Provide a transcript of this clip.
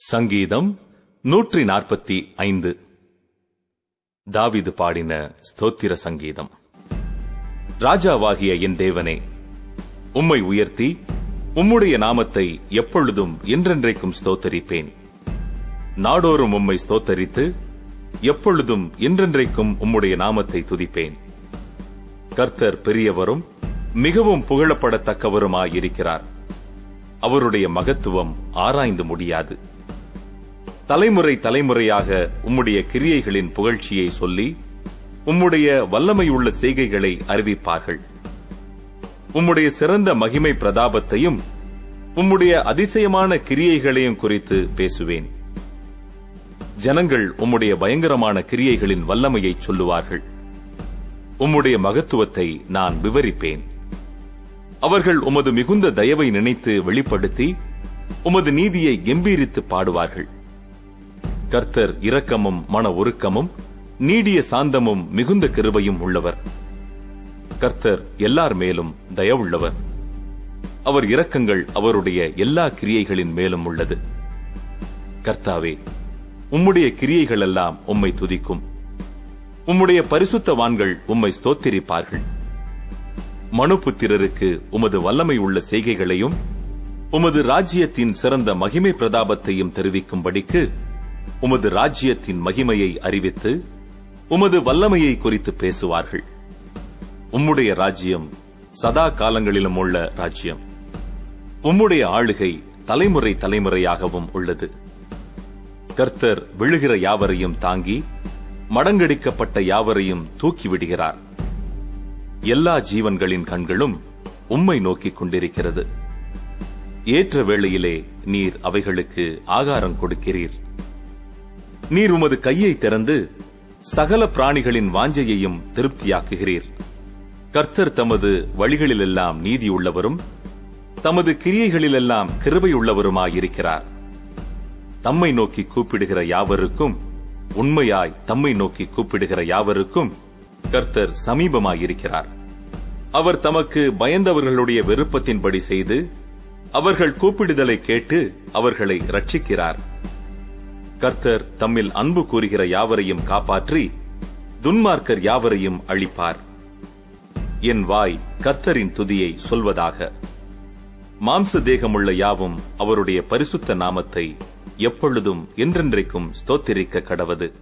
சங்கீதம் நூற்றி நாற்பத்தி ஐந்து. தாவிது பாடின ஸ்தோத்திர சங்கீதம். ராஜாவாகிய என் தேவனே உம்மை உயர்த்தி உம்முடைய நாமத்தை எப்பொழுதும் என்றென்றைக்கும் ஸ்தோத்தரிப்பேன். நாடோறும் உம்மை ஸ்தோத்தரித்து எப்பொழுதும் என்றென்றைக்கும் உம்முடைய நாமத்தை துதிப்பேன். கர்த்தர் பெரியவரும் மிகவும் புகழப்படத்தக்கவருமாயிருக்கிறார். அவருடைய மகத்துவம் ஆராய்ந்து முடியாது. தலைமுறை தலைமுறையாக உம்முடைய கிரியைகளின் புகழ்ச்சியை சொல்லி உம்முடைய வல்லமையுள்ள செய்கைகளை அறிவிப்பார்கள். உம்முடைய சிறந்த மகிமை பிரதாபத்தையும் உம்முடைய அதிசயமான கிரியைகளையும் குறித்து பேசுவேன். ஜனங்கள் உம்முடைய பயங்கரமான கிரியைகளின் வல்லமையை சொல்லுவார்கள். உம்முடைய மகத்துவத்தை நான் விவரிப்பேன். அவர்கள் உமது மிகுந்த தயவை நினைத்து வெளிப்படுத்தி உமது நீதியை கம்பீரித்து பாடுவார்கள். கர்த்தர் இரக்கமும் மன ஒருக்கமும் நீடிய சாந்தமும் மிகுந்த கிருபையும் உள்ளவர். கர்த்தர் எல்லார் மேலும் தயவுள்ளவர். அவர் இரக்கங்கள் அவருடைய எல்லா கிரியைகளின் மேலும் உள்ளது. கர்த்தாவே உம்முடைய கிரியைகள் எல்லாம் உம்மை துதிக்கும். உம்முடைய பரிசுத்தவான்கள் உம்மை ஸ்தோத்திரிப்பார்கள். மனுபுத்திரருக்கு உமது வல்லமை உள்ள செய்கைகளையும் உமது ராஜ்யத்தின் சிறந்த மகிமை பிரதாபத்தையும் தெரிவிக்கும்படிக்கு உமது ராஜ்யத்தின் மகிமையை அறிவித்து உமது வல்லமையை குறித்து பேசுவார்கள். உம்முடைய ராஜ்யம் சதா காலங்களிலும் உள்ள ராஜ்யம். உம்முடைய ஆளுகை தலைமுறை தலைமுறையாகவும் உள்ளது. கர்த்தர் விழுகிற யாவரையும் தாங்கி மடங்கடிக்கப்பட்ட யாவரையும் தூக்கிவிடுகிறார் எல்லா ஜீவன்களின் கண்களும் உம்மை நோக்கிக் கொண்டிருக்கிறது. ஏற்ற வேளையிலே நீர் அவைகளுக்கு ஆகாரம் கொடுக்கிறீர். நீர் உமது கையை திறந்து சகல பிராணிகளின் வாஞ்சையையும் திருப்தியாக்குகிறீர். கர்த்தர் தமது வழிகளிலெல்லாம் நீதி உள்ளவரும் தமது கிரியைகளிலெல்லாம் கிருபையுள்ளவருமாயிருக்கிறார். தம்மை நோக்கி கூப்பிடுகிற யாவருக்கும் உண்மையாய் தம்மை நோக்கி கூப்பிடுகிற யாவருக்கும் கர்த்தர் சமீபமாயிருக்கிறார். அவர் தமக்கு பயந்தவர்களுடைய விருப்பத்தின்படி செய்து அவர்கள் கூப்பிடுதலை கேட்டு அவர்களை ரட்சிக்கிறார் கர்த்தர் தம்மில் அன்பு கூறுகிற யாவரையும் காப்பாற்றி துன்மார்க்கர் யாவரையும் அழிப்பார். என் வாய் கர்த்தரின் துதியை சொல்வதாக. மாம்ச தேகமுள்ள யாவும் அவருடைய பரிசுத்த நாமத்தை எப்பொழுதும் என்றென்றைக்கும் ஸ்தோத்திரிக்க கடவது.